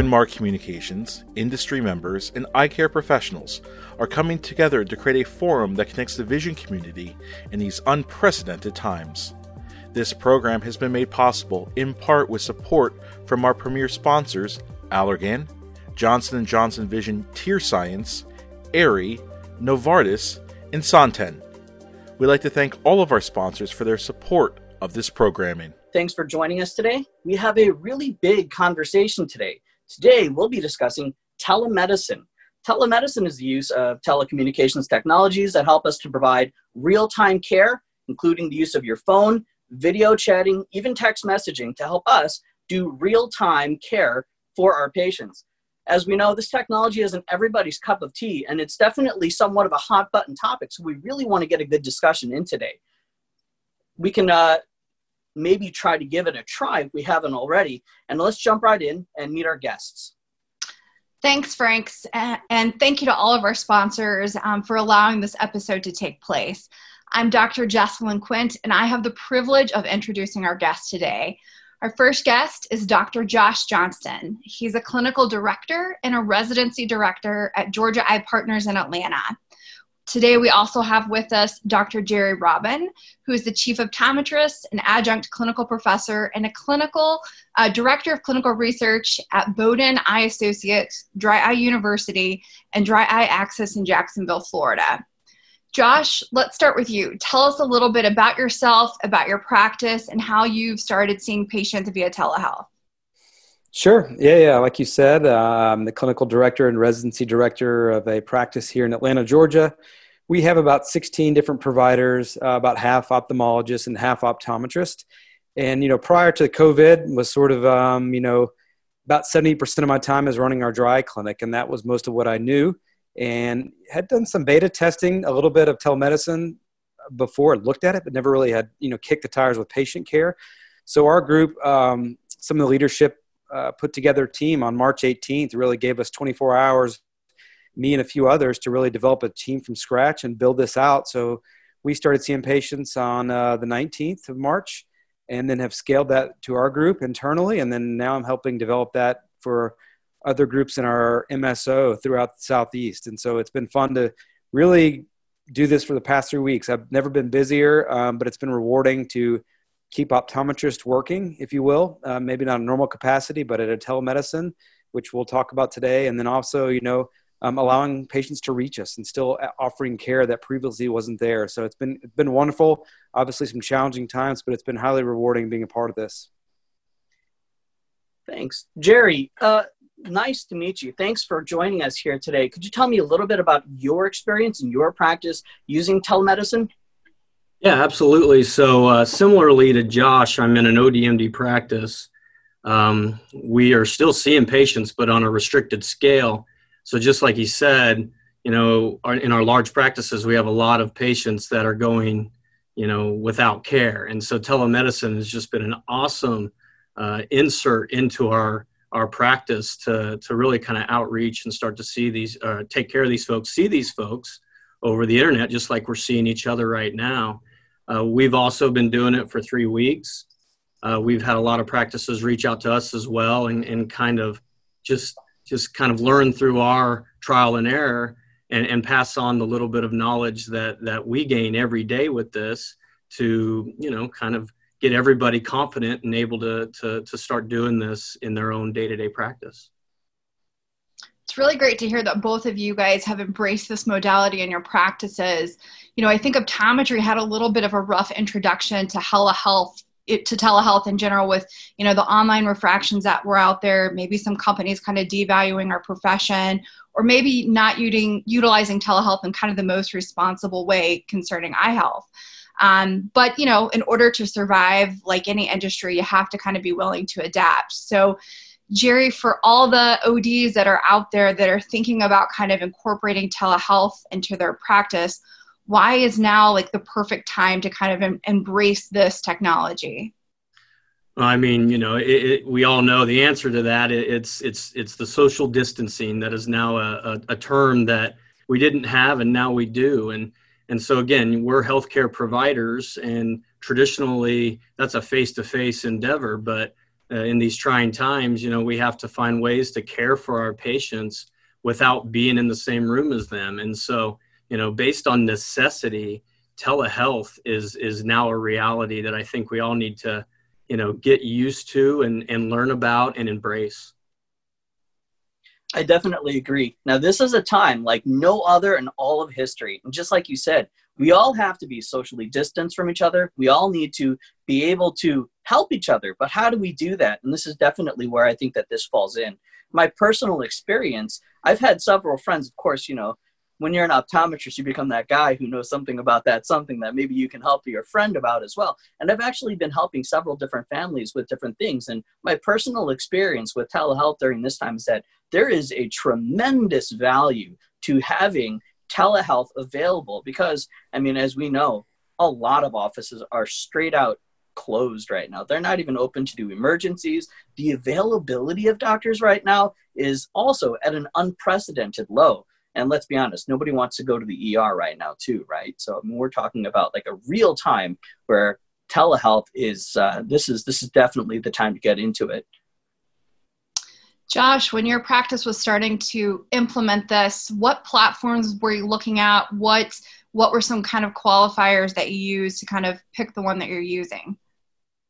Bryn Mawr Communications, industry members, and eye care professionals are coming together to create a forum that connects the vision community in these unprecedented times. This program has been made possible in part with support from our premier sponsors, Allergan, Johnson & Johnson Vision Tear Science, Aerie, Novartis, and Santen. We'd like to thank all of our sponsors for their support of this programming. Thanks for joining us today. We have a really big conversation today. Today, we'll be discussing telemedicine. Telemedicine is the use of telecommunications technologies that help us to provide real time care, including the use of your phone, video chatting, even text messaging to help us do real time care for our patients. As we know, this technology isn't everybody's cup of tea, and it's definitely somewhat of a hot button topic. So we really want to get a good discussion in today. We can uh, maybe try to give it a try if we haven't already. And let's jump right in and meet our guests. Thanks, Franks. And thank you to all of our sponsors um, for allowing this episode to take place. I'm Dr. Jessilin Quint, and I have the privilege of introducing our guest today. Our first guest is Dr. Josh Johnston. He's a clinical director and a residency director at Georgia Eye Partners in Atlanta. Today, we also have with us Dr. Jerry Robben, who is the chief optometrist, an adjunct clinical professor, and a clinical uh, director of clinical research at Bowden Eye Associates, Dry Eye University, and Dry Eye Access in Jacksonville, Florida. Josh, let's start with you. Tell us a little bit about yourself, about your practice, and how you've started seeing patients via telehealth. Sure. Yeah, yeah. Like you said, uh, I'm the clinical director and residency director of a practice here in Atlanta, Georgia we have about 16 different providers, uh, about half ophthalmologists and half optometrists. And, you know, prior to COVID was sort of, um, you know, about 70% of my time is running our dry clinic. And that was most of what I knew and had done some beta testing, a little bit of telemedicine before, looked at it, but never really had, you know, kicked the tires with patient care. So our group, um, some of the leadership uh, put together team on March 18th, really gave us 24 hours me and a few others to really develop a team from scratch and build this out. So we started seeing patients on uh, the 19th of March and then have scaled that to our group internally. And then now I'm helping develop that for other groups in our MSO throughout the Southeast. And so it's been fun to really do this for the past three weeks. I've never been busier, um, but it's been rewarding to keep optometrists working, if you will, uh, maybe not a normal capacity, but at a telemedicine, which we'll talk about today. And then also, you know, um, allowing patients to reach us and still offering care that previously wasn't there. So it's been it's been wonderful. Obviously, some challenging times, but it's been highly rewarding being a part of this. Thanks, Jerry. Uh, nice to meet you. Thanks for joining us here today. Could you tell me a little bit about your experience and your practice using telemedicine? Yeah, absolutely. So, uh, similarly to Josh, I'm in an ODMD practice. Um, we are still seeing patients, but on a restricted scale. So just like he said, you know, our, in our large practices, we have a lot of patients that are going, you know, without care, and so telemedicine has just been an awesome uh, insert into our our practice to to really kind of outreach and start to see these, uh, take care of these folks, see these folks over the internet, just like we're seeing each other right now. Uh, we've also been doing it for three weeks. Uh, we've had a lot of practices reach out to us as well and, and kind of just just kind of learn through our trial and error and, and pass on the little bit of knowledge that that we gain every day with this to you know kind of get everybody confident and able to to, to start doing this in their own day-to-day practice it's really great to hear that both of you guys have embraced this modality in your practices. You know, I think optometry had a little bit of a rough introduction to telehealth it, to telehealth in general with you know the online refractions that were out there maybe some companies kind of devaluing our profession or maybe not using utilizing telehealth in kind of the most responsible way concerning eye health. Um, but you know in order to survive like any industry you have to kind of be willing to adapt. So jerry for all the ods that are out there that are thinking about kind of incorporating telehealth into their practice why is now like the perfect time to kind of em- embrace this technology? I mean, you know, it, it, we all know the answer to that. It, it's it's it's the social distancing that is now a, a, a, term that we didn't have and now we do. And and so again, we're healthcare providers, and traditionally that's a face-to-face endeavor. But uh, in these trying times, you know, we have to find ways to care for our patients without being in the same room as them. And so, you know, based on necessity, telehealth is is now a reality that I think we all need to, you know, get used to and, and learn about and embrace. I definitely agree. Now, this is a time like no other in all of history. And just like you said, we all have to be socially distanced from each other. We all need to be able to help each other. But how do we do that? And this is definitely where I think that this falls in. My personal experience, I've had several friends, of course, you know, when you're an optometrist, you become that guy who knows something about that something that maybe you can help your friend about as well. And I've actually been helping several different families with different things. And my personal experience with telehealth during this time is that there is a tremendous value to having telehealth available because, I mean, as we know, a lot of offices are straight out closed right now. They're not even open to do emergencies. The availability of doctors right now is also at an unprecedented low. And let's be honest, nobody wants to go to the ER right now, too, right? So I mean, we're talking about like a real time where telehealth is. Uh, this is this is definitely the time to get into it. Josh, when your practice was starting to implement this, what platforms were you looking at? What what were some kind of qualifiers that you used to kind of pick the one that you're using?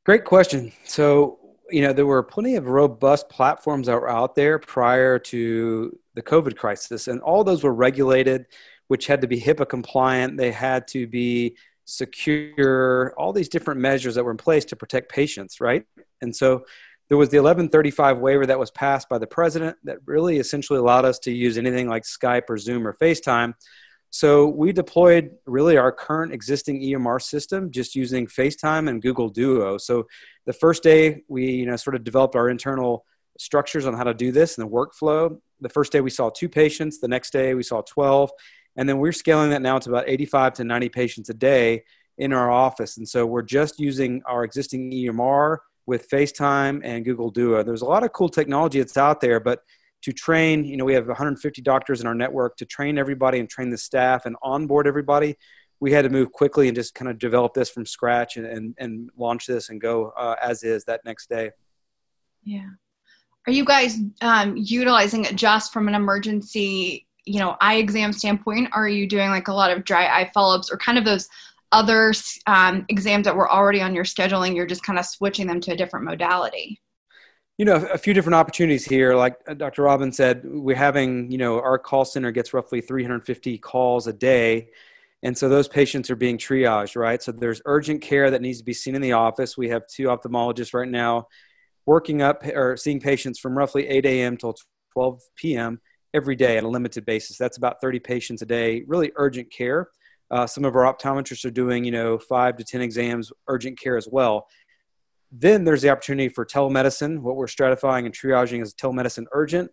Great question. So, you know, there were plenty of robust platforms that were out there prior to the COVID crisis, and all those were regulated, which had to be HIPAA compliant. They had to be secure, all these different measures that were in place to protect patients, right? And so there was the 1135 waiver that was passed by the president that really essentially allowed us to use anything like Skype or Zoom or FaceTime. So we deployed really our current existing EMR system just using FaceTime and Google Duo. So the first day we you know sort of developed our internal structures on how to do this and the workflow. The first day we saw two patients, the next day we saw 12, and then we're scaling that now to about 85 to 90 patients a day in our office. And so we're just using our existing EMR with FaceTime and Google Duo. There's a lot of cool technology that's out there, but to train, you know, we have 150 doctors in our network to train everybody and train the staff and onboard everybody. We had to move quickly and just kind of develop this from scratch and, and, and launch this and go uh, as is that next day. Yeah. Are you guys um, utilizing it just from an emergency, you know, eye exam standpoint? Or are you doing like a lot of dry eye follow-ups or kind of those other um, exams that were already on your scheduling? You're just kind of switching them to a different modality? You know a few different opportunities here. Like uh, dr Robben said we're having you know our call center gets roughly 350 calls a day. And so those patients are being triaged right? So there's urgent care that needs to be seen in the office. We have two ophthalmologists right now working up or seeing patients from roughly 8 a.m till 12 p.m every day on a limited basis that's about 30 patients a day really urgent care uh, some of our optometrists are doing you know five to 10 exams urgent care as well then there's the opportunity for telemedicine. What we're stratifying and triaging is telemedicine urgent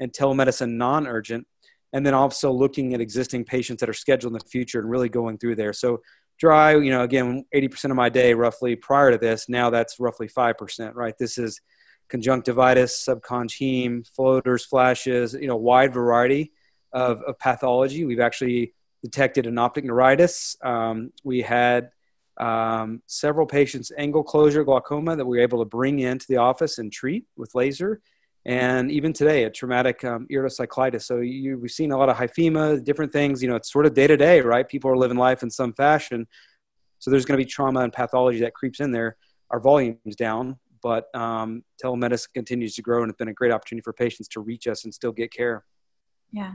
and telemedicine non urgent. And then also looking at existing patients that are scheduled in the future and really going through there. So, dry, you know, again, 80% of my day roughly prior to this, now that's roughly 5%, right? This is conjunctivitis, subconj heme, floaters, flashes, you know, wide variety of, of pathology. We've actually detected an optic neuritis. Um, we had um, several patients angle closure glaucoma that we were able to bring into the office and treat with laser and even today a traumatic um, iridocyclitis. So you, we've seen a lot of hyphema different things you know it's sort of day to day right? People are living life in some fashion. So there's going to be trauma and pathology that creeps in there. Our volume's down but um, telemedicine continues to grow and it's been a great opportunity for patients to reach us and still get care. Yeah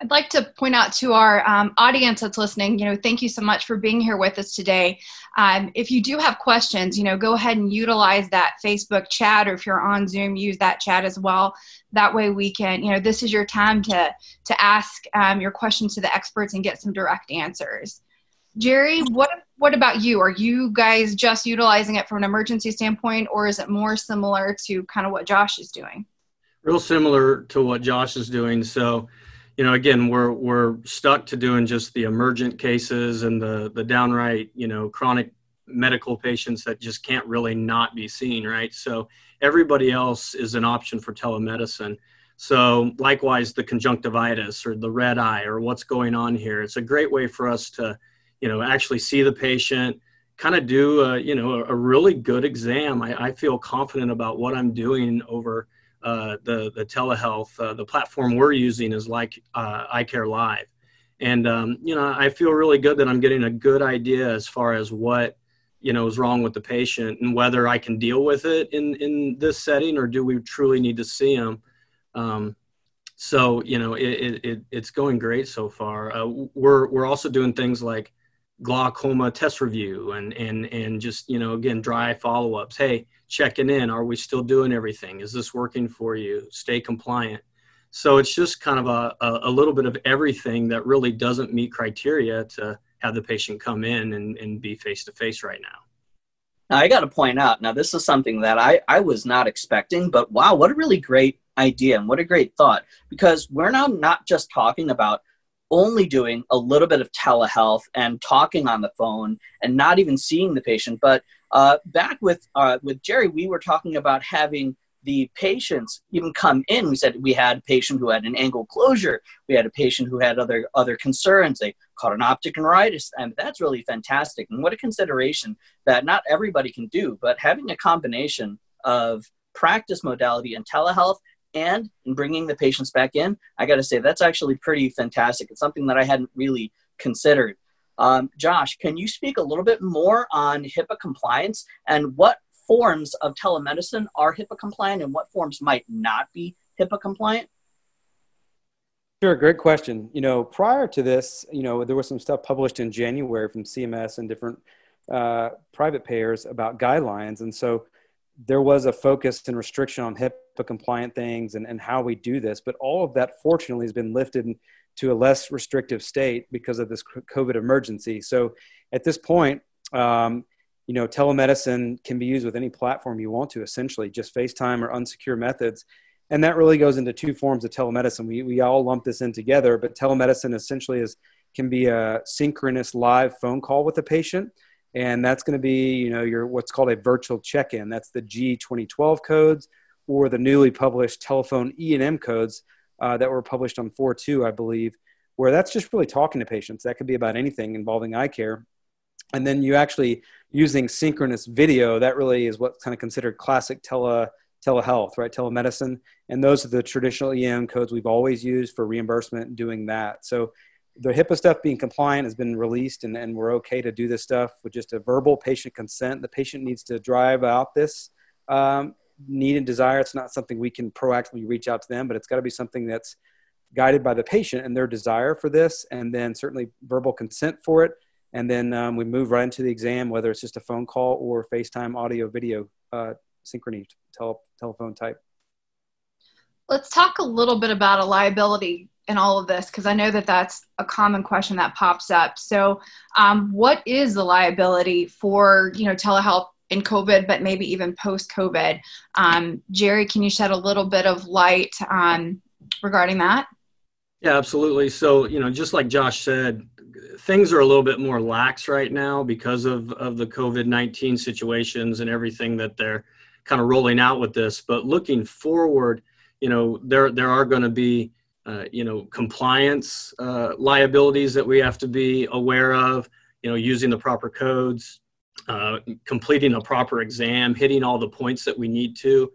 I'd like to point out to our um, audience that's listening, you know, thank you so much for being here with us today. Um, if you do have questions, you know, go ahead and utilize that Facebook chat, or if you're on Zoom, use that chat as well. That way, we can, you know, this is your time to to ask um, your questions to the experts and get some direct answers. Jerry, what what about you? Are you guys just utilizing it from an emergency standpoint, or is it more similar to kind of what Josh is doing? Real similar to what Josh is doing. So you know, again, we're we're stuck to doing just the emergent cases and the the downright, you know, chronic medical patients that just can't really not be seen, right? So everybody else is an option for telemedicine. So likewise, the conjunctivitis or the red eye or what's going on here, it's a great way for us to, you know, actually see the patient, kind of do a, you know a, really good exam. I, I, feel confident about what I'm doing over uh, the the telehealth. Uh, the platform we're using is like uh, EyecareLive, and um, you know I feel really good that I'm getting a good idea as far as what you know is wrong with the patient and whether I can deal with it in in this setting or do we truly need to see them. Um, so you know it, it, it's going great so far. Uh, we're we're also doing things like glaucoma test review and and and just you know again dry follow-ups hey checking in. Are we still doing everything? Is this working for you? Stay compliant. So it's just kind of a, a, little bit of everything that really doesn't meet criteria to have the patient come in and, and be face to face right now. Now i got to point out now this is something that I, I was not expecting but wow what a really great idea and what a great thought. Because we're now not just talking about only doing a little bit of telehealth and talking on the phone and not even seeing the patient. But uh, back with uh, with Jerry, we were talking about having the patients even come in. We said we had a patient who had an angle closure. We had a patient who had other other concerns. They caught an optic neuritis, and that's really fantastic. And what a consideration that not everybody can do, but having a combination of practice modality and telehealth and in bringing the patients back in, I got to say that's actually pretty fantastic. It's something that I hadn't really considered. Um, Josh, can you speak a little bit more on HIPAA compliance and what forms of telemedicine are HIPAA compliant and what forms might not be HIPAA compliant? Sure, great question. You know, prior to this, you know, there was some stuff published in January from CMS and different uh, private payers about guidelines, and so there was a focus and restriction on HIPAA compliant things and, and how we do this, but all of that fortunately has been lifted to a less restrictive state because of this COVID emergency. So at this point, um, you know, telemedicine can be used with any platform you want to, essentially, just FaceTime or unsecure methods. And that really goes into two forms of telemedicine. We, we all lump this in together, but telemedicine essentially is can be a synchronous live phone call with a patient and that's going to be you know your what's called a virtual check-in that's the g2012 codes or the newly published telephone e&m codes uh, that were published on 4.2 i believe where that's just really talking to patients. That could be about anything involving eye care. And then you actually using synchronous video that really is what's kind of considered classic tele telehealth right? Telemedicine. And those are the traditional em codes we've always used for reimbursement doing that. So the HIPAA stuff being compliant has been released, and, and we're okay to do this stuff with just a verbal patient consent. The patient needs to drive out this um, need and desire. It's not something we can proactively reach out to them, but it's got to be something that's guided by the patient and their desire for this, and then certainly verbal consent for it. And then um, we move right into the exam, whether it's just a phone call or FaceTime audio video uh, synchrony tele- telephone type. Let's talk a little bit about a liability in all of this because I know that that's a common question that pops up. So, um, what is the liability for you know telehealth in COVID, but maybe even post COVID? Um, Jerry, can you shed a little bit of light on regarding that? Yeah, absolutely. So, you know, just like Josh said, things are a little bit more lax right now because of of the COVID nineteen situations and everything that they're kind of rolling out with this. But looking forward, you know, there there are going to be uh, you know, compliance uh, liabilities that we have to be aware of, you know, using the proper codes, uh, completing a proper exam, hitting all the points that we need to.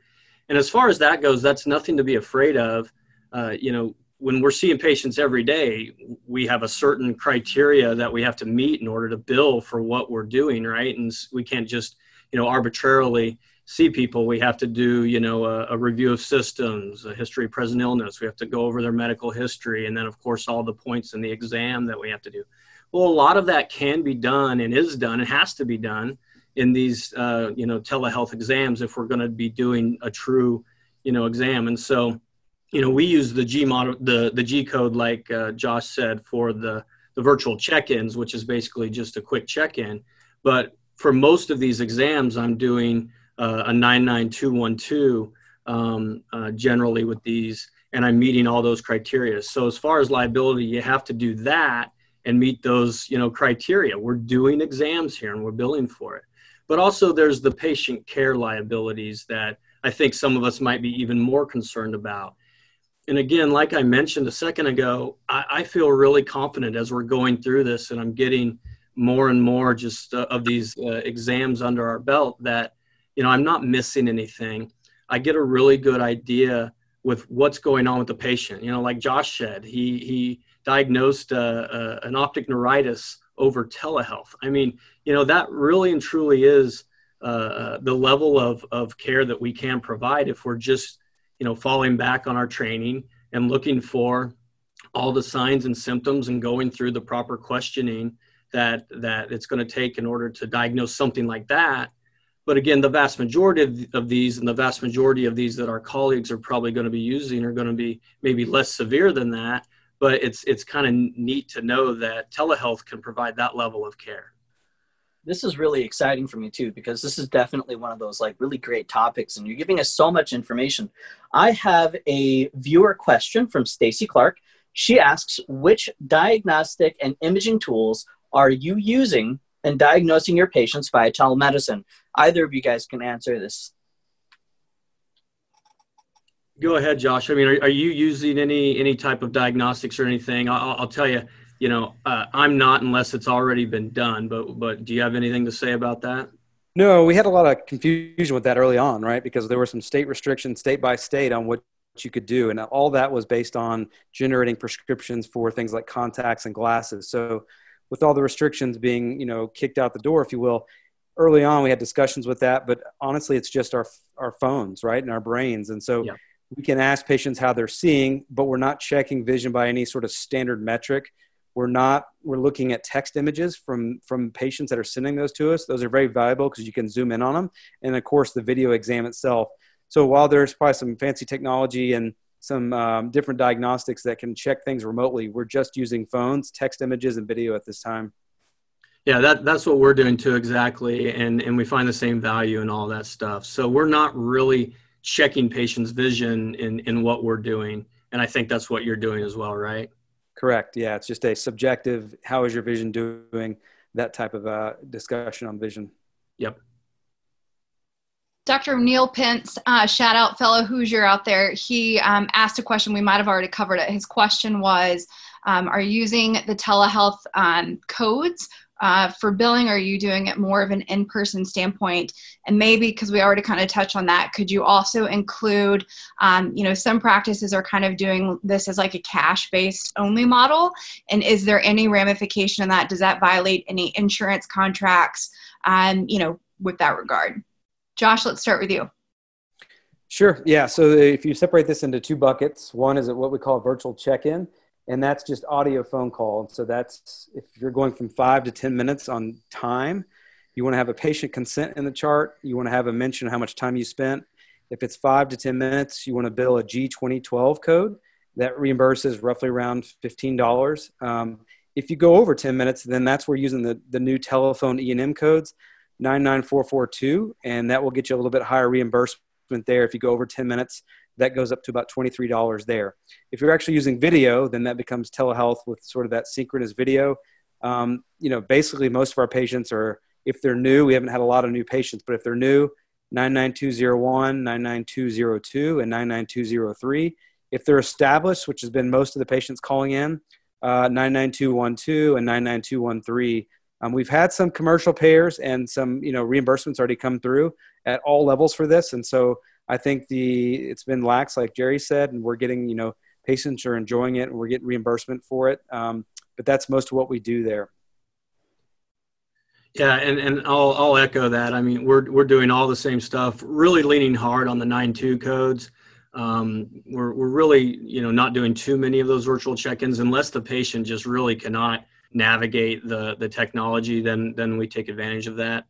And as far as that goes, that's nothing to be afraid of. Uh, you know, when we're seeing patients every day, we have a certain criteria that we have to meet in order to bill for what we're doing, right? And we can't just, you know, arbitrarily see people, we have to do, you know, a, a, review of systems, a history of present illness. We have to go over their medical history, and then, of course, all the points in the exam that we have to do. Well, a lot of that can be done and is done and has to be done in these, uh, you know, telehealth exams if we're going to be doing a true, you know, exam. And so, you know, we use the G model, the the G code, like uh, Josh said, for the the virtual check-ins, which is basically just a quick check-in. But for most of these exams, I'm doing uh, a 99212 um, uh, generally with these, and I'm meeting all those criteria. So as far as liability, you have to do that and meet those you know criteria. We're doing exams here and we're billing for it. But also there's the patient care liabilities that I think some of us might be even more concerned about. And again, like I mentioned a second ago, I, I feel really confident as we're going through this and I'm getting more and more just uh, of these uh, exams under our belt that you know i'm not missing anything i get a really good idea with what's going on with the patient you know like josh said he he diagnosed uh, uh, an optic neuritis over telehealth. I mean you know that really and truly is uh, the level of, of care that we can provide if we're just you know falling back on our training and looking for all the signs and symptoms and going through the proper questioning that that it's going to take in order to diagnose something like that. But again the vast majority of these and the vast majority of these that our colleagues are probably going to be using are going to be maybe less severe than that but it's it's kind of neat to know that telehealth can provide that level of care. This is really exciting for me too because this is definitely one of those like really great topics and you're giving us so much information. I have a viewer question from stacy clark. She asks which diagnostic and imaging tools are you using in diagnosing your patients via telemedicine? Either of you guys can answer this go ahead josh i mean are, are you using any any type of diagnostics or anything i'll, I'll tell you you know, uh, I'm not unless it's already been done. But but do you have anything to say about that? No, we had a lot of confusion with that early on, right? Because there were some state restrictions, state by state, on what you could do, and all that was based on generating prescriptions for things like contacts and glasses. So, with all the restrictions being, you know, kicked out the door, if you will, early on we had discussions with that. But honestly, it's just our our phones, right, and our brains, and so. Yeah. We can ask patients how they're seeing, but we're not checking vision by any sort of standard metric. We're not we're looking at text images from from patients that are sending those to us. Those are very valuable because you can zoom in on them and of course the video exam itself. So while there's probably some fancy technology and some um, different diagnostics that can check things remotely we're just using phones text images and video at this time. Yeah that, that's what we're doing too exactly. And and we find the same value in all that stuff. So we're not really checking patients vision in in what we're doing and i think that's what you're doing as well right Correct. Yeah, it's just a subjective. How is your vision doing? That type of uh, discussion on vision. Yep. Dr. Neil Pence, uh, shout out fellow Hoosier out there. He um, asked a question. We might have already covered it. His question was, um, are you using the telehealth um, codes uh, for billing? are you doing it more of an in-person standpoint? And maybe because we already kind of touched on that, could you also include, um, you know, some practices are kind of doing this as like a cash-based only model. And is there any ramification in that? Does that violate any insurance contracts? Um, you know, with that regard, Josh, let's start with you. Sure. Yeah. So if you separate this into two buckets, one is what we call virtual check-in and that's just audio phone call. And so that's if you're going from five to 10 minutes on time, you want to have a patient consent in the chart. You want to have a mention of how much time you spent. If it's five to 10 minutes, you want to bill a G2012 code that reimburses roughly around $15. Um, if you go over 10 minutes, then that's where using the, the new telephone E&M codes, 99442, and that will get you a little bit higher reimbursement there if you go over 10 minutes that goes up to about $23 there. If you're actually using video, then that becomes telehealth with sort of that synchronous video. Um, you know, basically, most of our patients are, if they're new, we haven't had a lot of new patients, but if they're new, 99201, 99202, and 99203. If they're established, which has been most of the patients calling in, uh, 99212 and 99213. Um, we've had some commercial payers and some, you know, reimbursements already come through at all levels for this, and so I think the it's been lax, like Jerry said, and we're getting you know patients are enjoying it, and we're getting reimbursement for it. Um, but that's most of what we do there. Yeah, and, and I'll I'll echo that. I mean, we're we're doing all the same stuff, really leaning hard on the nine two codes. Um, we're we're really you know not doing too many of those virtual check-ins unless the patient just really cannot navigate the the technology. Then then we take advantage of that.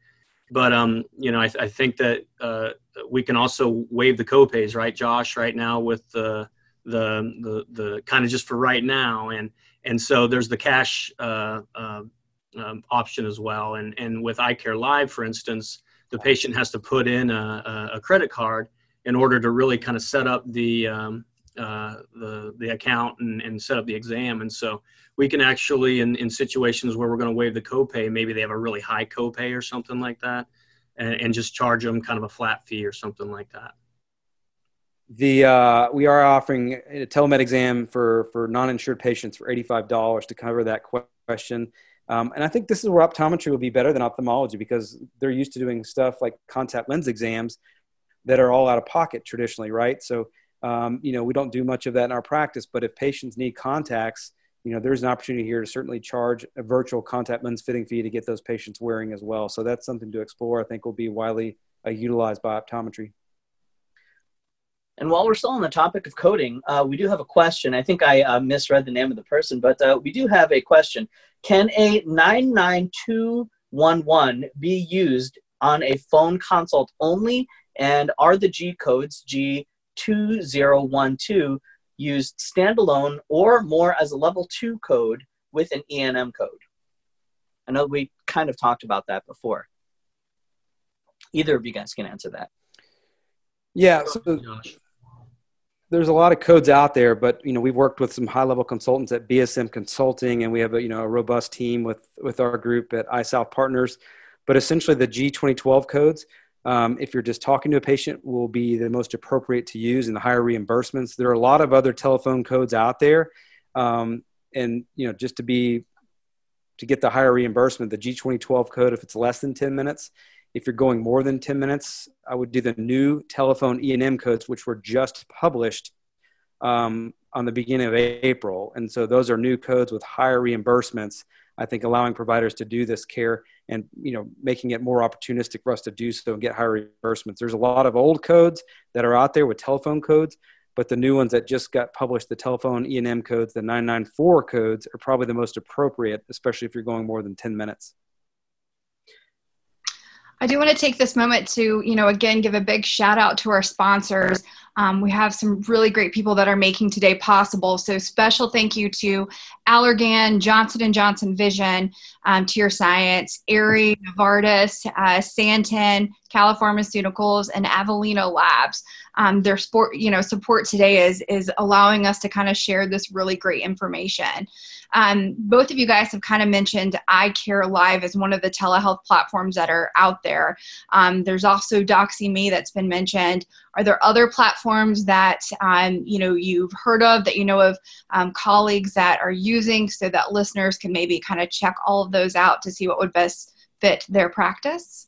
But um, you know, I, I think that uh, we can also waive the copays, right, Josh? Right now with the the the, the kind of just for right now, and and so there's the cash uh, uh, um, option as well. And and with EyecareLive, for instance, the patient has to put in a, a credit card in order to really kind of set up the um, uh, the the account and, and set up the exam. And so we can actually, in, in situations where we're going to waive the copay, maybe they have a really high copay or something like that, and, and just charge them kind of a flat fee or something like that. The uh, we are offering a telemed exam for for non-insured patients for eighty-five dollars to cover that question. Um, and I think this is where optometry will be better than ophthalmology because they're used to doing stuff like contact lens exams that are all out of pocket traditionally, right? So, um, you know, we don't do much of that in our practice, but if patients need contacts, you know, there's an opportunity here to certainly charge a virtual contact lens fitting fee to get those patients wearing as well. So that's something to explore. I think will be widely uh, utilized by optometry. And while we're still on the topic of coding, uh, we do have a question. I think I uh, misread the name of the person, but uh, we do have a question. Can a 99211 be used on a phone consult only? And are the G codes G2012 used standalone or more as a level two code with an ENM code? I know we kind of talked about that before. Either of you guys can answer that. Yeah, so there's a lot of codes out there, but you know we've worked with some high-level consultants at BSM Consulting, and we have a you know a robust team with with our group at EyeSouth Partners. But essentially, the G2012 codes, um, if you're just talking to a patient, will be the most appropriate to use in the higher reimbursements. There are a lot of other telephone codes out there, um, and you know just to be to get the higher reimbursement, the G2012 code, if it's less than 10 minutes, if you're going more than 10 minutes, I would do the new telephone E&M codes, which were just published um, on the beginning of April. And so those are new codes with higher reimbursements. I think allowing providers to do this care and you know making it more opportunistic for us to do so and get higher reimbursements. There's a lot of old codes that are out there with telephone codes, but the new ones that just got published, the telephone E&M codes, the 994 codes, are probably the most appropriate, especially if you're going more than 10 minutes. I do want to take this moment to, you know, again, give a big shout out to our sponsors. Um, we have some really great people that are making today possible. So special thank you to Allergan, Johnson & Johnson Vision, um, TearScience, Aerie, Novartis, uh, Santen, Kala Pharmaceuticals, and Avellino Labs. Um, their sport, you know, support today is is allowing us to kind of share this really great information. Um, both of you guys have kind of mentioned EyecareLive as one of the telehealth platforms that are out there. Um, there's also Doxy.me that's been mentioned. Are there other platforms that um, you know you've heard of that you know of um, colleagues that are using, so that listeners can maybe kind of check all of those out to see what would best fit their practice?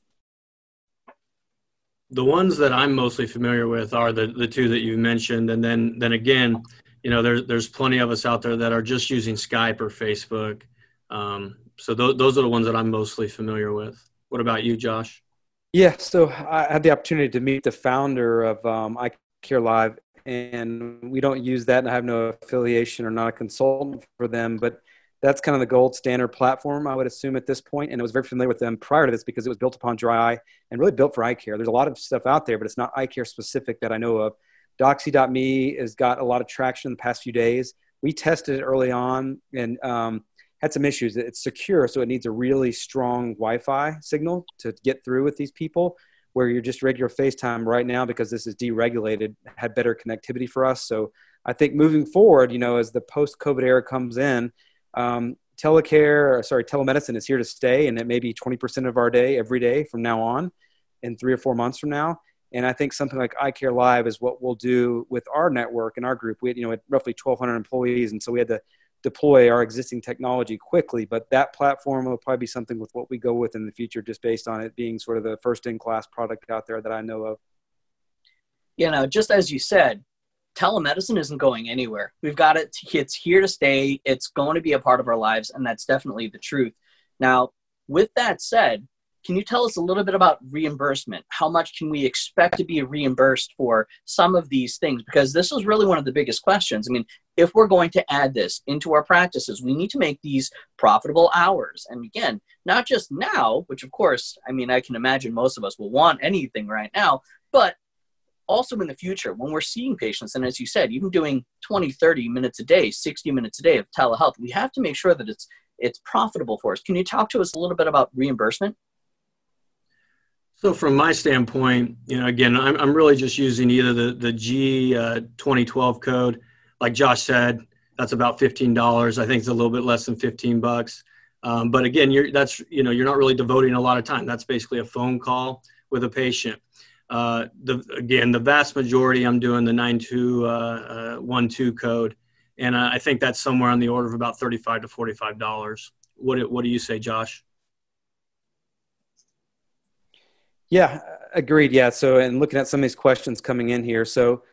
The ones that I'm mostly familiar with are the, the two that you mentioned, and then then again, you know, there's there's plenty of us out there that are just using Skype or Facebook. Um, so th- those are the ones that I'm mostly familiar with. What about you, Josh? Yeah, so I had the opportunity to meet the founder of um, EyecareLive, and we don't use that, and I have no affiliation or not a consultant for them, but that's kind of the gold standard platform, I would assume, at this point. And I was very familiar with them prior to this because it was built upon dry eye and really built for eye care. There's a lot of stuff out there, but it's not eye care specific that I know of. Doxy.me has got a lot of traction in the past few days. We tested it early on and um, had some issues. It's secure, so it needs a really strong Wi Fi signal to get through with these people. Where you're just regular FaceTime right now because this is deregulated, had better connectivity for us. So I think moving forward, you know, as the post COVID era comes in, um, telecare, sorry, telemedicine is here to stay, and it may be 20% of our day every day from now on, in three or four months from now. And I think something like EyecareLive is what we'll do with our network and our group. We had, you know, had roughly 1,200 employees, and so we had to deploy our existing technology quickly. But that platform will probably be something with what we go with in the future, just based on it being sort of the first in class product out there that I know of. You know, just as you said, telemedicine isn't going anywhere. We've got it, it's here to stay. It's going to be a part of our lives, and that's definitely the truth. Now, with that said, can you tell us a little bit about reimbursement? How much can we expect to be reimbursed for some of these things? Because this is really one of the biggest questions. I mean, if we're going to add this into our practices, we need to make these profitable hours. And again, not just now, which of course, I mean, I can imagine most of us will want anything right now, but also in the future when we're seeing patients and as you said even doing 20 30 minutes a day 60 minutes a day of telehealth we have to make sure that it's it's profitable for us. Can you talk to us a little bit about reimbursement? So from my standpoint you know again i'm, I'm really just using either the the g uh, 2012 code. Like josh said that's about $15 i think it's a little bit less than 15 bucks. Um, but again you're that's you know you're not really devoting a lot of time. That's basically a phone call with a patient uh, the, again, the vast majority, I'm doing the 9212 uh, uh, code, and I think that's somewhere on the order of about 35 to 45 dollars What what do you say, Josh? Yeah, agreed. Yeah. So, and looking at some of these questions coming in here, so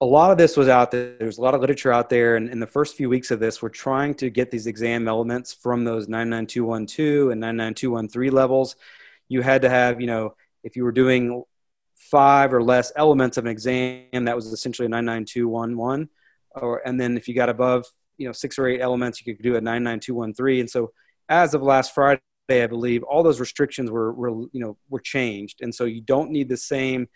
a lot of this was out there. There's a lot of literature out there, and in the first few weeks of this, we're trying to get these exam elements from those 99212 and 99213 levels. You had to have, you know, if you were doing five or less elements of an exam, that was essentially a 99211. Or and then if you got above, you know, six or eight elements, you could do a 99213. And so, as of last Friday, I believe all those restrictions were, were you know were changed, and so you don't need the same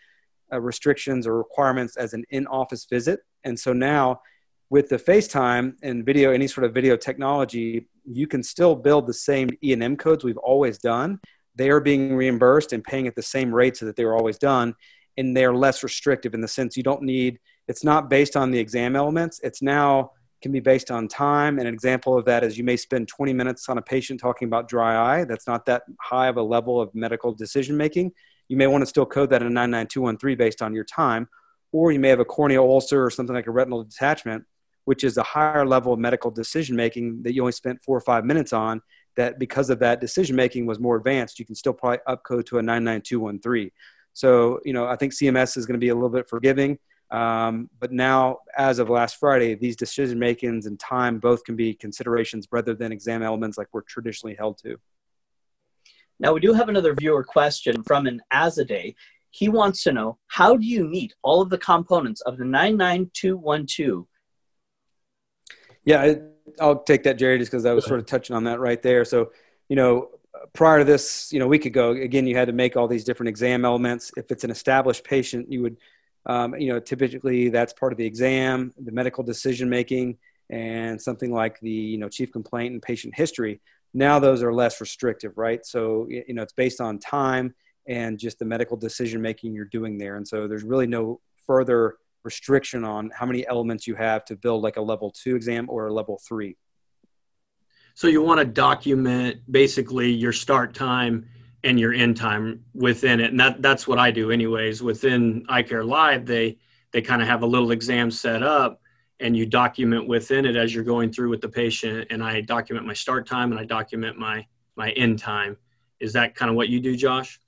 uh, restrictions or requirements as an in-office visit. And so now, with the FaceTime and video, any sort of video technology, you can still build the same E and M codes we've always done. They are being reimbursed and paying at the same rates that they were always done, and they're less restrictive in the sense you don't need. It's not based on the exam elements. It's now can be based on time. And an example of that is you may spend 20 minutes on a patient talking about dry eye. That's not that high of a level of medical decision making. You may want to still code that in 99213 based on your time, or you may have a corneal ulcer or something like a retinal detachment, which is a higher level of medical decision making that you only spent four or five minutes on. That because of that decision making was more advanced, you can still probably upcode to a 99213. So, you know, I think CMS is going to be a little bit forgiving. Um, but now, as of last Friday, these decision makings and time both can be considerations rather than exam elements like we're traditionally held to. Now, we do have another viewer question from an Azaday. He wants to know how do you meet all of the components of the 99212? Yeah, I, will take that, Jerry, just because I was sort of touching on that right there. So, you know, prior to this, you know, a week ago, again, you had to make all these different exam elements. If it's an established patient, you would, um, you know, typically that's part of the exam, the medical decision making, and something like the, you know, chief complaint and patient history now those are less restrictive right so you know it's based on time and just the medical decision making you're doing there and so there's really no further restriction on how many elements you have to build like a level two exam or a level three. So you want to document basically your start time and your end time within it and that, that's what i do anyways. Within EyecareLive they they kind of have a little exam set up and you document within it as you're going through with the patient and i document my start time and i document my my end time. Is that kind of what you do josh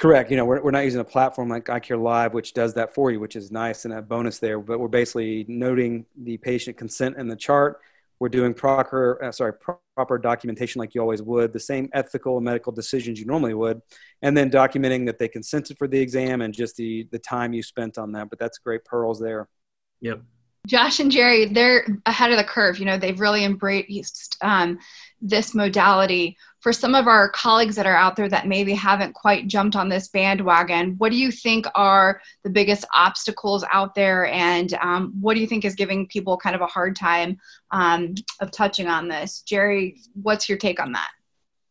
correct you know we're, we're not using a platform like EyecareLive which does that for you which is nice and a bonus there but we're basically noting the patient consent in the chart we're doing proper uh, sorry proper documentation like you always would the same ethical and medical decisions you normally would and then documenting that they consented for the exam and just the the time you spent on that but that's great pearls there Yep. Josh and Jerry, they're ahead of the curve. You know, they've really embraced um, this modality. For some of our colleagues that are out there that maybe haven't quite jumped on this bandwagon, what do you think are the biggest obstacles out there? And um, what do you think is giving people kind of a hard time um, of touching on this? Jerry, what's your take on that?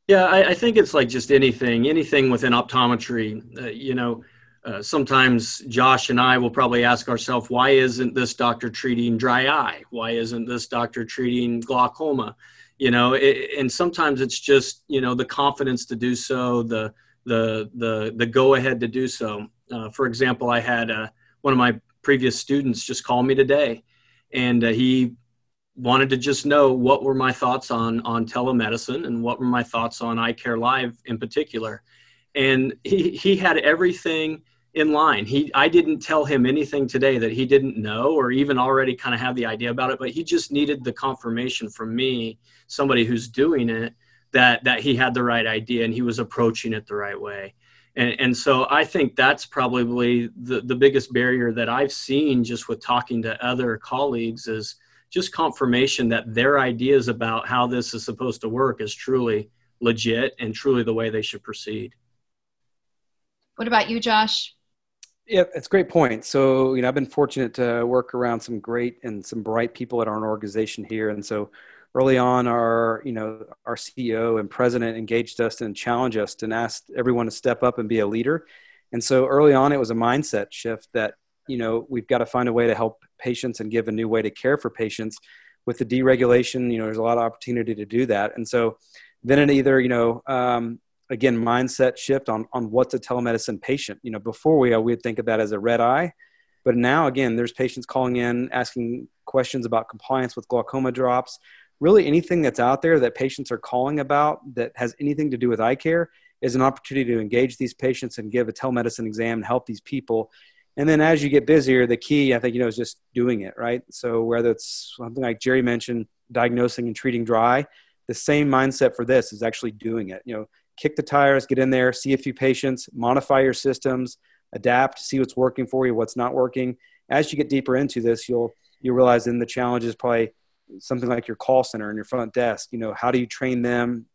Yeah, I, I think it's like just anything, anything within optometry. Uh, you know, uh, sometimes Josh and I will probably ask ourselves, why isn't this doctor treating dry eye? Why isn't this doctor treating glaucoma? You know, it, and sometimes it's just you know the confidence to do so, the the the the go ahead to do so. Uh, for example, I had uh, one of my previous students just call me today, and uh, he wanted to just know what were my thoughts on on telemedicine and what were my thoughts on EyecareLive in particular and he he had everything in line. He I didn't tell him anything today that he didn't know or even already kind of have the idea about it, but he just needed the confirmation from me, somebody who's doing it, that that he had the right idea and he was approaching it the right way. And, and so I think that's probably the, the biggest barrier that I've seen just with talking to other colleagues is just confirmation that their ideas about how this is supposed to work is truly legit and truly the way they should proceed. What about you, Josh? Yeah, it's a great point. So, you know, I've been fortunate to work around some great and some bright people at our organization here. And so early on, our, you know, our CEO and president engaged us and challenged us and asked everyone to step up and be a leader. And so early on, it was a mindset shift that, you know, we've got to find a way to help patients and give a new way to care for patients. With the deregulation, you know, there's a lot of opportunity to do that. And so then it either, you know, um, again mindset shift on on what's a telemedicine patient you know before we uh, we'd think of that as a red eye but now again there's patients calling in asking questions about compliance with glaucoma drops really anything that's out there that patients are calling about that has anything to do with eye care is an opportunity to engage these patients and give a telemedicine exam and help these people. And then as you get busier, the key, I think, you know, is just doing it, right? So whether it's something like Jerry mentioned, diagnosing and treating dry, the same mindset for this is actually doing it. You know, kick the tires, get in there, see a few patients, modify your systems, adapt, see what's working for you, what's not working. As you get deeper into this, you'll you realize then the challenge is probably something like your call center and your front desk. You know, how do you train them?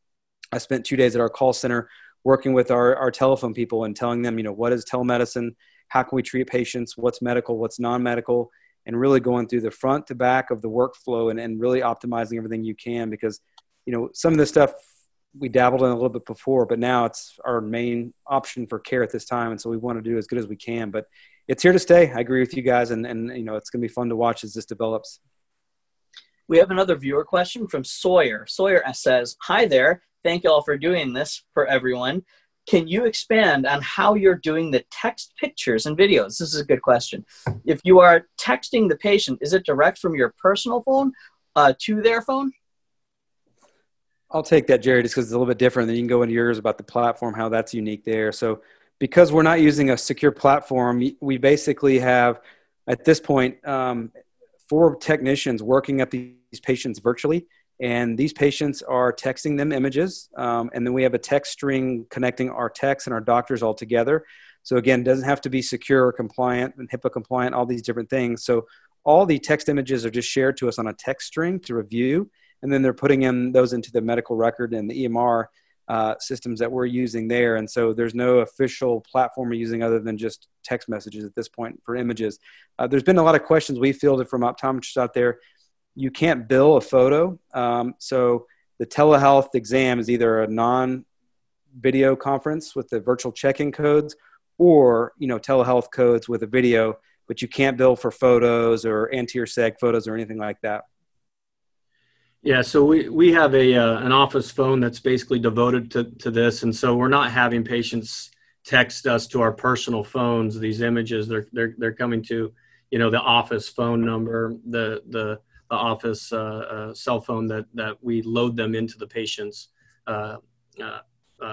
I spent two days at our call center working with our, our telephone people and telling them, you know, what is telemedicine? How can we treat patients? What's medical? What's non-medical? And really going through the front to back of the workflow and, and really optimizing everything you can because, you know, some of the stuff we dabbled in a little bit before, but now it's our main option for care at this time. And so we want to do as good as we can, but it's here to stay. I agree with you guys. And, and you know, it's going to be fun to watch as this develops. We have another viewer question from Sawyer. Sawyer says, Hi there. Thank you all for doing this for everyone. Can you expand on how you're doing the text pictures and videos? This is a good question. If you are texting the patient, is it direct from your personal phone uh, to their phone? I'll take that, Jerry, just because it's a little bit different. Then you can go into yours about the platform, how that's unique there. So, because we're not using a secure platform, we basically have at this point um, four technicians working at these patients virtually and these patients are texting them images um, and then we have a text string connecting our techs and our doctors all together so again doesn't have to be secure or compliant and hipaa compliant all these different things so all the text images are just shared to us on a text string to review and then they're putting in those into the medical record and the emr uh, systems that we're using there. And so there's no official platform we're using other than just text messages at this point for images. Uh, there's been a lot of questions we fielded from optometrists out there. You can't bill a photo. Um, so the telehealth exam is either a non video conference with the virtual check-in codes or you know telehealth codes with a video but you can't bill for photos or anterior seg photos or anything like that yeah so we, we have a uh, an office phone that's basically devoted to, to this and so we're not having patients text us to our personal phones these images. They're they're, they're coming to you know the office phone number the the the office uh, uh, cell phone that that we load them into the patient's uh,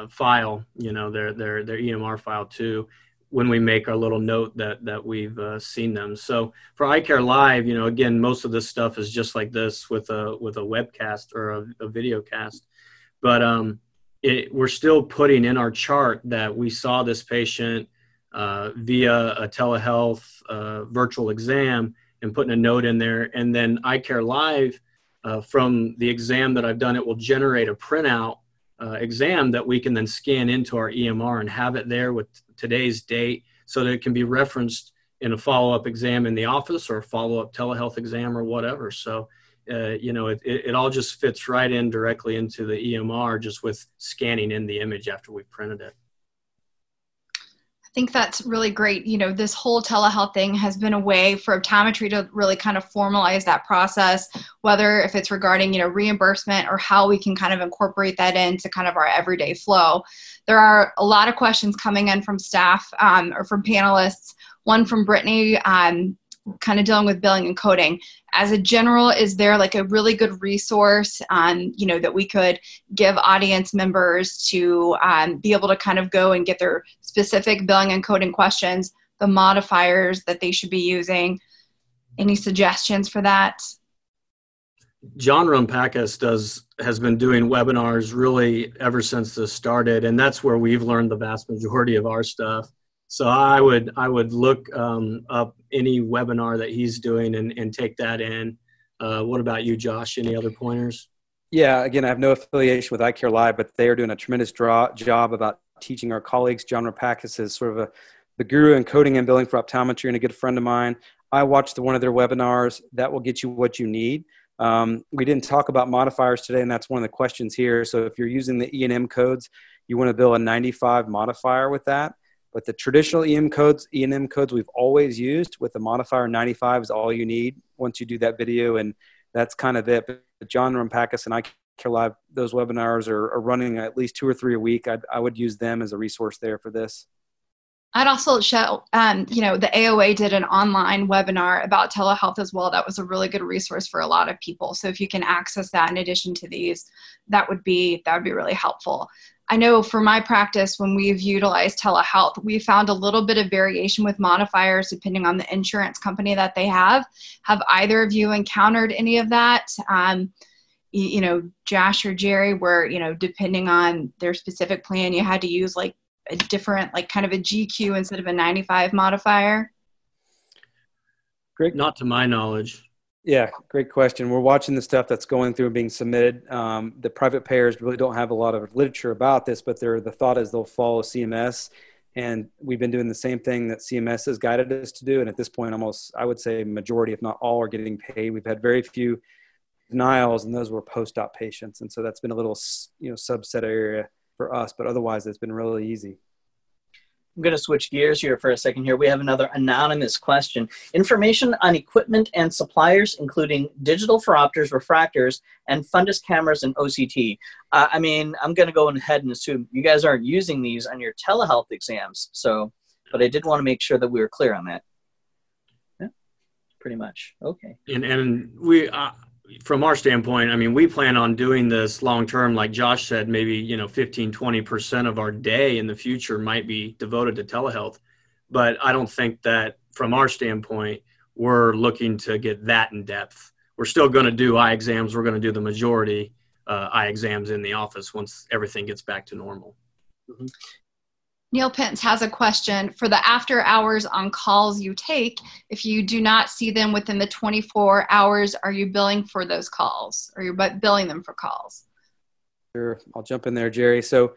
file, you know, their their their EMR file too, when we make our little note that that we've uh, seen them. So for EyecareLive, you know, again, most of this stuff is just like this with a with a webcast or a, a video cast, but um, it, we're still putting in our chart that we saw this patient uh, via a telehealth uh, virtual exam and putting a note in there. And then EyecareLive, uh, from the exam that I've done, it will generate a printout uh, exam that we can then scan into our EMR and have it there with today's date so that it can be referenced in a follow up exam in the office or a follow up telehealth exam or whatever. So, uh, you know, it, it, it, all just fits right in directly into the EMR just with scanning in the image after we've printed it. I think that's really great. You know, this whole telehealth thing has been a way for optometry to really kind of formalize that process, whether if it's regarding, you know, reimbursement or how we can kind of incorporate that into kind of our everyday flow. There are a lot of questions coming in from staff um, or from panelists. One from Brittany um, kind of dealing with billing and coding. As a general is there like a really good resource um, you know that we could give audience members to um, be able to kind of go and get their specific billing and coding questions the modifiers that they should be using? Any suggestions for that? John rumpakis does has been doing webinars really ever since this started and that's where we've learned the vast majority of our stuff. So I would I would look um, up any webinar that he's doing and, and take that in. Uh, what about you, Josh? Any other pointers? Yeah, again, I have no affiliation with iCare Live, but they are doing a tremendous draw, job about teaching our colleagues. John Rumpakis is sort of a, the guru in coding and billing for optometry and a good friend of mine. I watched one of their webinars. That will get you what you need. Um, we didn't talk about modifiers today, and that's one of the questions here. So if you're using the E&M codes, you want to build a 95 modifier with that. But the traditional EM codes, E&M codes we've always used with the modifier 95 is all you need once you do that video. And that's kind of it. But John Rumpakis and I Care Live, those webinars are, are running at least two or three a week. I'd, I would use them as a resource there for this. I'd also show, um, you know, the AOA did an online webinar about telehealth as well. That was a really good resource for a lot of people. So if you can access that in addition to these, that would be that would be really helpful. I know for my practice, when we've utilized telehealth, we found a little bit of variation with modifiers depending on the insurance company that they have. Have either of you encountered any of that? Um, you, you know, Josh or Jerry, where, you know, depending on their specific plan, you had to use like a different, like kind of a GQ instead of a 95 modifier? Great. Not to my knowledge. Yeah, great question. We're watching the stuff that's going through and being submitted. Um, the private payers really don't have a lot of literature about this, but the thought is they'll follow CMS. And we've been doing the same thing that CMS has guided us to do. And at this point, almost, I would say, majority, if not all, are getting paid. We've had very few denials, and those were post-op patients. And so that's been a little, you know, subset area for us, but otherwise it's been really easy. I'm going to switch gears here for a second here. We have another anonymous question. Information on equipment and suppliers, including digital phoropters, refractors, and fundus cameras and OCT. Uh, I mean, I'm going to go ahead and assume you guys aren't using these on your telehealth exams. So, but I did want to make sure that we were clear on that. Yeah, pretty much. Okay. And, and we, uh, from our standpoint, I mean, we plan on doing this long term. Like Josh said, maybe, you know, 15, 20% of our day in the future might be devoted to telehealth. But I don't think that from our standpoint, we're looking to get that in depth. We're still going to do eye exams. We're going to do the majority uh, eye exams in the office once everything gets back to normal. Mm-hmm. Neil Pence has a question for the after hours on calls you take. If you do not see them within the 24 hours, are you billing for those calls? Are you're billing them for calls? Sure, I'll jump in there, Jerry. So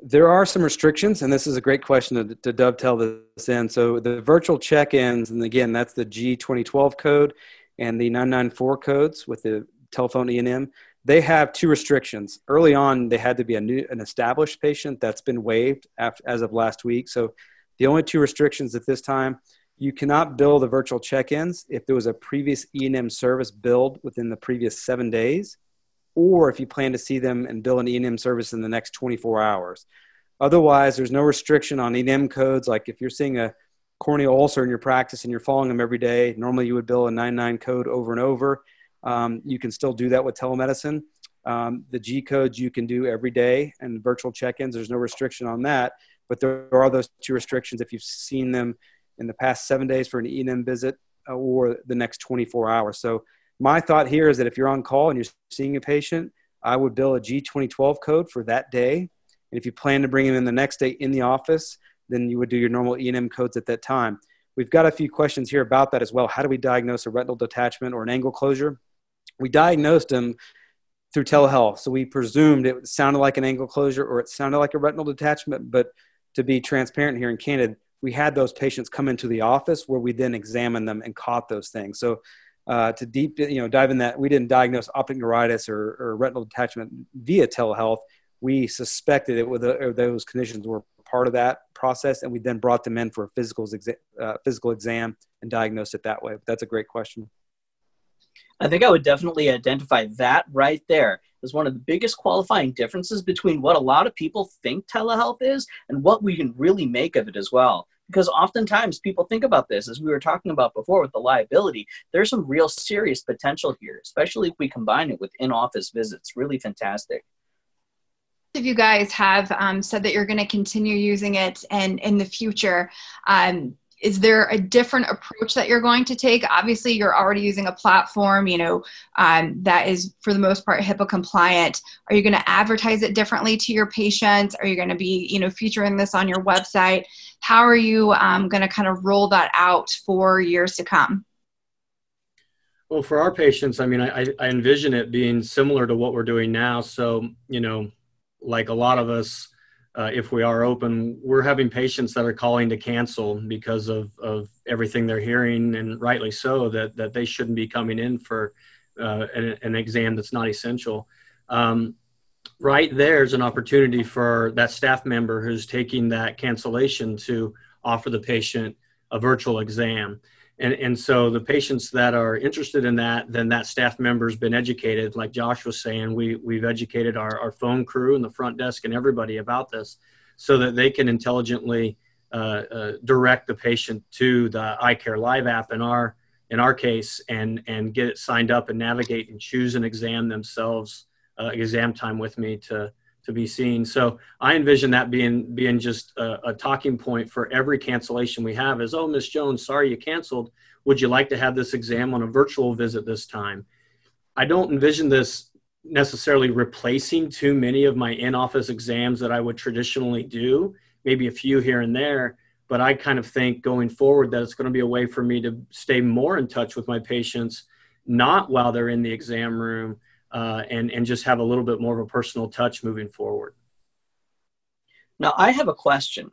there are some restrictions, and this is a great question to, to dovetail this in. So the virtual check-ins, and again, that's the G2012 code and the 994 codes with the telephone E&M they have two restrictions. Early on, they had to be a new, an established patient. That's been waived after, as of last week. So the only two restrictions at this time, you cannot bill the virtual check-ins if there was a previous E&M service billed within the previous seven days, or if you plan to see them and bill an E&M service in the next 24 hours. Otherwise, there's no restriction on E&M codes. Like if you're seeing a corneal ulcer in your practice and you're following them every day, normally you would bill a 99 code over and over um, you can still do that with telemedicine. Um, the G codes you can do every day and virtual check ins, there's no restriction on that. But there are those two restrictions if you've seen them in the past seven days for an E&M visit uh, or the next 24 hours. So, my thought here is that if you're on call and you're seeing a patient, I would bill a G2012 code for that day. And if you plan to bring him in the next day in the office, then you would do your normal E&M codes at that time. We've got a few questions here about that as well. How do we diagnose a retinal detachment or an angle closure? we diagnosed him through telehealth. So we presumed it sounded like an angle closure or it sounded like a retinal detachment. But to be transparent here in Canada, we had those patients come into the office where we then examined them and caught those things. So uh, to deep, you know, dive in that, we didn't diagnose optic neuritis or, or retinal detachment via telehealth. We suspected it with those conditions were part of that process, and we then brought them in for a physical, uh, physical exam and diagnosed it that way. But that's a great question. I think I would definitely identify that right there as one of the biggest qualifying differences between what a lot of people think telehealth is and what we can really make of it as well. Because oftentimes people think about this, as we were talking about before with the liability, there's some real serious potential here, especially if we combine it with in office visits. Really fantastic of you guys have um, said that you're going to continue using it and in the future um, is there a different approach that you're going to take? Obviously you're already using a platform you know um, that is for the most part hipaa compliant. Are you going to advertise it differently to your patients? Are you going to be you know featuring this on your website? How are you um, going to kind of roll that out for years to come? Well for our patients i mean I, I envision it being similar to what we're doing now. So you know like a lot of us uh, if we are open, we're having patients that are calling to cancel because of, of everything they're hearing, and rightly so, that, that they shouldn't be coming in for uh, an, an, exam that's not essential. Um, right there's an opportunity for that staff member who's taking that cancellation to offer the patient a virtual exam. And, and so the patients that are interested in that, then that staff member's been educated. Like Josh was saying, we, we've educated our, our phone crew and the front desk and everybody about this so that they can intelligently uh, uh, direct the patient to the EyecareLive app in our in our case and and get it signed up and navigate and choose an exam themselves, uh, exam time with me to to be seen. So I envision that being being just a, a talking point for every cancellation we have is, oh, Miss Jones, sorry you canceled. Would you like to have this exam on a virtual visit this time? I don't envision this necessarily replacing too many of my in-office exams that I would traditionally do maybe a few here and there. But I kind of think going forward that it's going to be a way for me to stay more in touch with my patients, not while they're in the exam room, uh, and and just have a little bit more of a personal touch moving forward. Now, I have a question.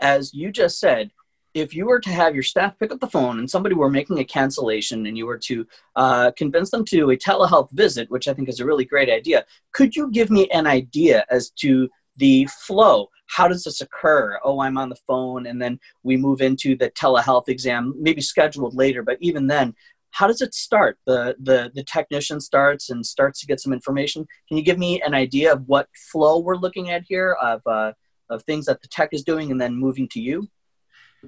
As you just said, if you were to have your staff pick up the phone and somebody were making a cancellation and you were to uh, convince them to do a telehealth visit, which I think is a really great idea, could you give me an idea as to the flow? how does this occur? Oh, I'm on the phone, and then we move into the telehealth exam, maybe scheduled later. But even then, how does it start? The the the technician starts and starts to get some information. Can you give me an idea of what flow we're looking at here of uh, of things that the tech is doing, and then moving to you?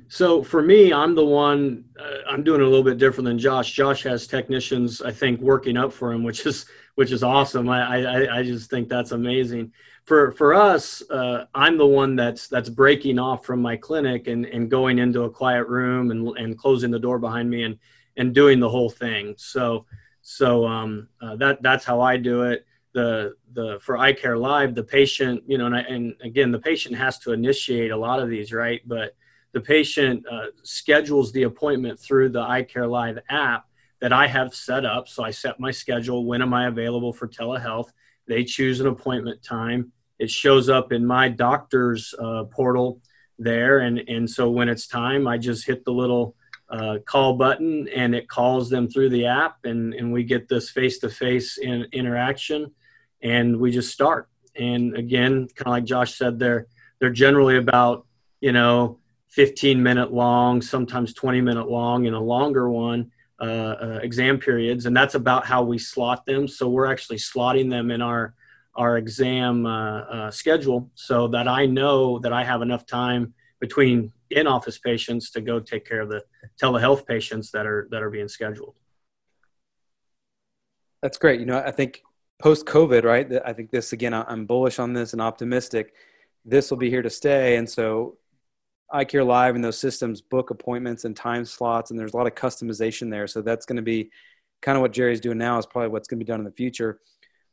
So for me, I'm the one. Uh, I'm doing a little bit different than Josh. Josh has technicians, I think, working up for him, which is which is awesome. I I, I just think that's amazing. For for us, uh, I'm the one that's that's breaking off from my clinic and, and going into a quiet room and and closing the door behind me and and doing the whole thing. So so um, uh, that that's how I do it. The the for EyecareLive, the patient, you know, and, I, and again, the patient has to initiate a lot of these, right? But the patient uh, schedules the appointment through the EyecareLive app that I have set up. So I set my schedule. When am I available for telehealth? They choose an appointment time. It shows up in my doctor's uh, portal there. And, and so when it's time, I just hit the little uh, call button and it calls them through the app. And, and we get this face to face interaction and we just start. And again, kind of like Josh said, they're, they're generally about, you know, 15 minute long, sometimes 20 minute long, and a longer one uh, uh, exam periods, and that's about how we slot them. So we're actually slotting them in our our exam uh, uh schedule so that I know that I have enough time between in office patients to go take care of the telehealth patients that are that are being scheduled. That's great. You know, I think post COVID, right? I think this again. I'm bullish on this and optimistic. This will be here to stay, and so EyecareLive and those systems book appointments and time slots, and there's a lot of customization there. So that's going to be kind of what Jerry's doing now is probably what's going to be done in the future.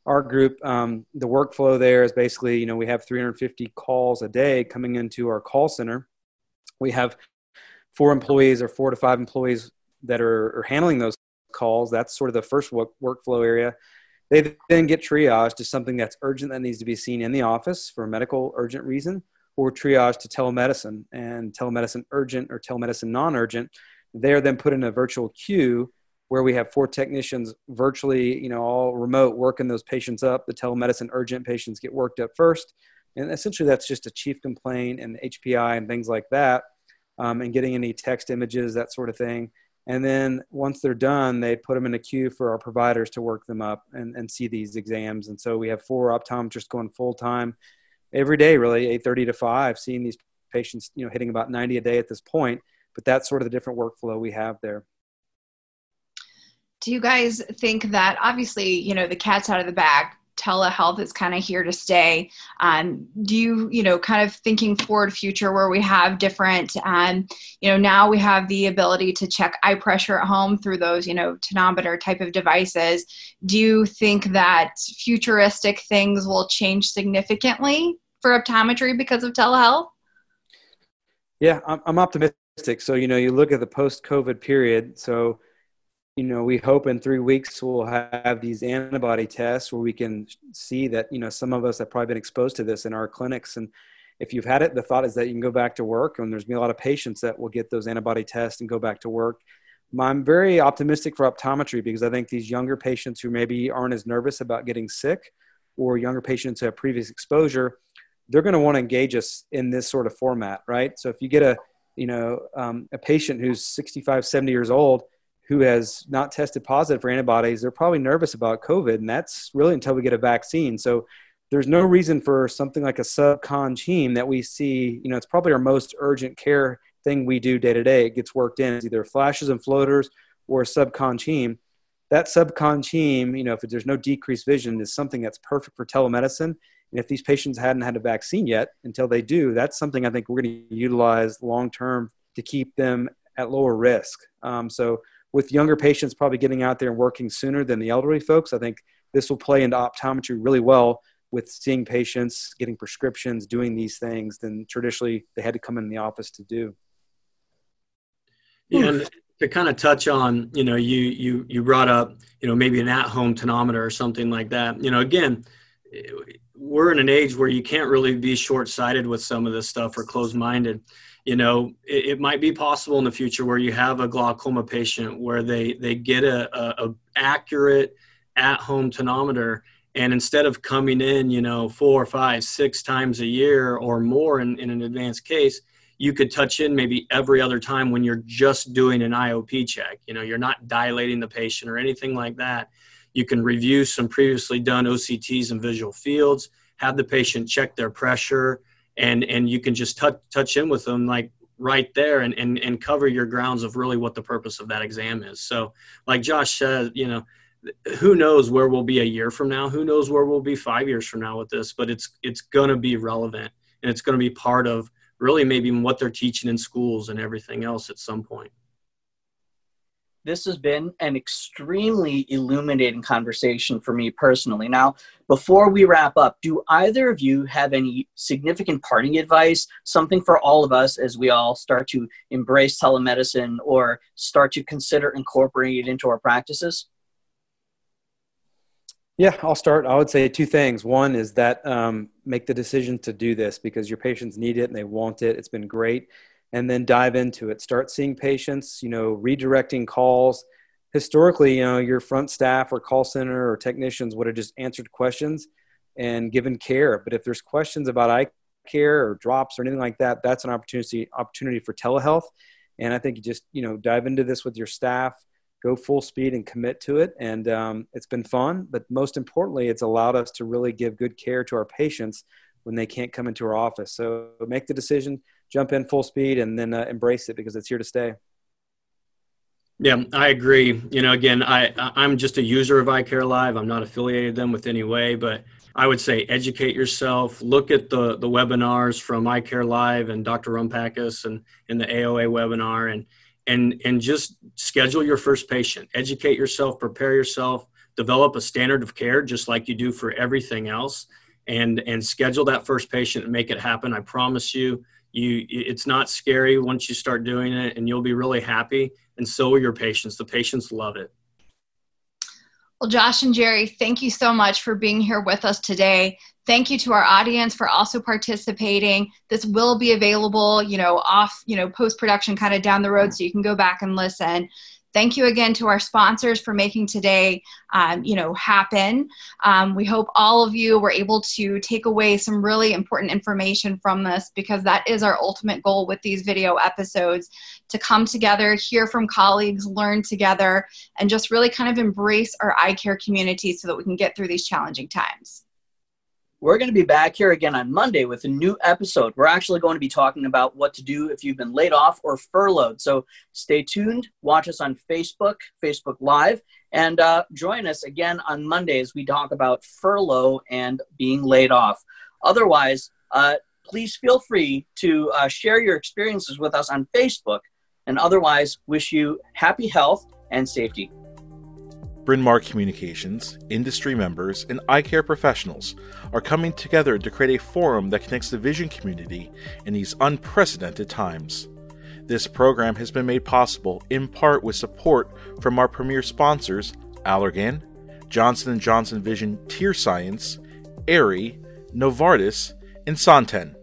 Our group, um, the workflow there is basically, you know, we have 350 calls a day coming into our call center. We have four employees or four to five employees that are, are handling those calls. That's sort of the first work, workflow area. They then get triaged to something that's urgent that needs to be seen in the office for a medical urgent reason or triage to telemedicine and telemedicine urgent or telemedicine non-urgent they're then put in a virtual queue where we have four technicians virtually you know all remote working those patients up the telemedicine urgent patients get worked up first and essentially that's just a chief complaint and hpi and things like that um, and getting any text images that sort of thing and then once they're done they put them in a queue for our providers to work them up and, and see these exams and so we have four optometrists going full time every day, really, 8:30 to 5, seeing these patients, you know, hitting about 90 a day at this point. But that's sort of the different workflow we have there. Do you guys think that obviously, you know, the cat's out of the bag? Telehealth is kind of here to stay. Um, do you, you know, kind of thinking forward future where we have different, um, you know, now we have the ability to check eye pressure at home through those, you know, tonometer type of devices. Do you think that futuristic things will change significantly for optometry because of telehealth? Yeah, I'm, I'm optimistic. So, you know, you look at the post COVID period. So, you know, we hope in three weeks we'll have these antibody tests where we can see that, you know, some of us have probably been exposed to this in our clinics. And if you've had it, the thought is that you can go back to work and there's been a lot of patients that will get those antibody tests and go back to work. I'm very optimistic for optometry because I think these younger patients who maybe aren't as nervous about getting sick or younger patients who have previous exposure, they're going to want to engage us in this sort of format, right? So if you get a, you know, um, a patient who's 65, 70 years old, who has not tested positive for antibodies, they're probably nervous about COVID, and that's really until we get a vaccine. So there's no reason for something like a subcon team that we see, you know, it's probably our most urgent care thing we do day to day. It gets worked in. It's either flashes and floaters or a subcon team. That subcon team, you know, if there's no decreased vision, is something that's perfect for telemedicine. And if these patients hadn't had a vaccine yet, until they do, that's something I think we're going to utilize long term to keep them at lower risk. Um, so, with younger patients probably getting out there and working sooner than the elderly folks, I think this will play into optometry really well with seeing patients, getting prescriptions, doing these things than traditionally they had to come in the office to do. Yeah, and to kind of touch on, you know, you you you brought up, you know, maybe an at-home tonometer or something like that. You know, again, we're in an age where you can't really be short-sighted with some of this stuff or closed-minded. You know, it, it might be possible in the future where you have a glaucoma patient where they they get a, a, a accurate at-home tonometer and instead of coming in you know four five six times a year or more in, in an advanced case you could touch in maybe every other time when you're just doing an iop check. You know you're not dilating the patient or anything like that. You can review some previously done octs and visual fields have the patient check their pressure and and you can just touch touch in with them like right there and, and and cover your grounds of really what the purpose of that exam is. So like josh said you know who knows where we'll be a year from now? Who knows where we'll be five years from now with this? But it's it's going to be relevant and it's going to be part of really maybe what they're teaching in schools and everything else at some point this has been an extremely illuminating conversation for me personally now before we wrap up do either of you have any significant parting advice something for all of us as we all start to embrace telemedicine or start to consider incorporating it into our practices yeah, I'll start. I would say two things. One is that um, make the decision to do this because your patients need it and they want it. It's been great. And then dive into it. Start seeing patients, you know, redirecting calls. Historically, you know, your front staff or call center or technicians would have just answered questions and given care. But if there's questions about eye care or drops or anything like that, that's an opportunity opportunity for telehealth. And I think you just, you know, dive into this with your staff go full speed and commit to it. And um, it's been fun, but most importantly, it's allowed us to really give good care to our patients when they can't come into our office. So make the decision, jump in full speed, and then uh, embrace it because it's here to stay. Yeah, I agree. You know, again, I I'm just a user of EyecareLive. I'm not affiliated them with any way, but I would say educate yourself. Look at the the webinars from EyecareLive and Dr. Rumpakis and in the AOA webinar, and and and just schedule your first patient educate yourself prepare yourself develop a standard of care just like you do for everything else and and schedule that first patient and make it happen i promise you you it's not scary once you start doing it and you'll be really happy and so are your patients the patients love it well, Josh and Jerry, thank you so much for being here with us today. Thank you to our audience for also participating. This will be available, you know, off, you know, post production kind of down the road so you can go back and listen. Thank you again to our sponsors for making today, um, you know, happen. Um, we hope all of you were able to take away some really important information from this because that is our ultimate goal with these video episodes to come together, hear from colleagues, learn together, and just really kind of embrace our eye care community so that we can get through these challenging times. We're going to be back here again on Monday with a new episode. We're actually going to be talking about what to do if you've been laid off or furloughed. So stay tuned. Watch us on Facebook, Facebook Live, and uh, join us again on Monday as we talk about furlough and being laid off. Otherwise, uh, please feel free to uh, share your experiences with us on Facebook. And otherwise, wish you happy health and safety. Bryn Mawr Communications, industry members, and eye care professionals are coming together to create a forum that connects the vision community in these unprecedented times. This program has been made possible in part with support from our premier sponsors, Allergan, Johnson & Johnson Vision TearScience, Aerie, Novartis, and Santen.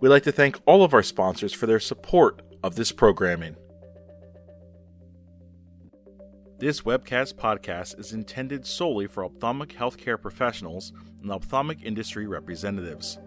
We'd like to thank all of our sponsors for their support of this programming. This webcast podcast is intended solely for ophthalmic healthcare professionals and ophthalmic industry representatives.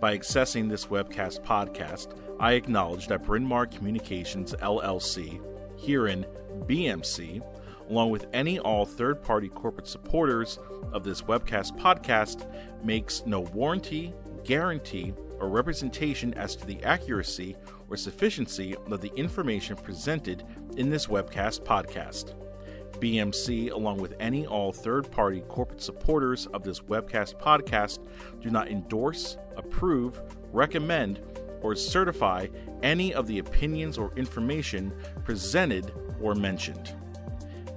By accessing this webcast podcast, I acknowledge that Bryn Mawr Communications LLC, herein BMC, along with any all third party corporate supporters of this webcast podcast, makes no warranty, guarantee, or representation as to the accuracy or sufficiency of the information presented in this webcast podcast. BMC, along with any all third party corporate supporters of this webcast podcast, do not endorse, approve, recommend, or certify any of the opinions or information presented or mentioned.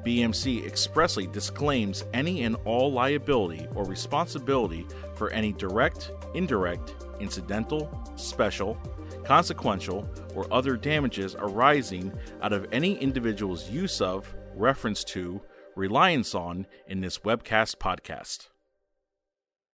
BMC expressly disclaims any and all liability or responsibility for any direct, indirect, incidental, special, consequential, or other damages arising out of any individual's use of, reference to, reliance on in this webcast podcast.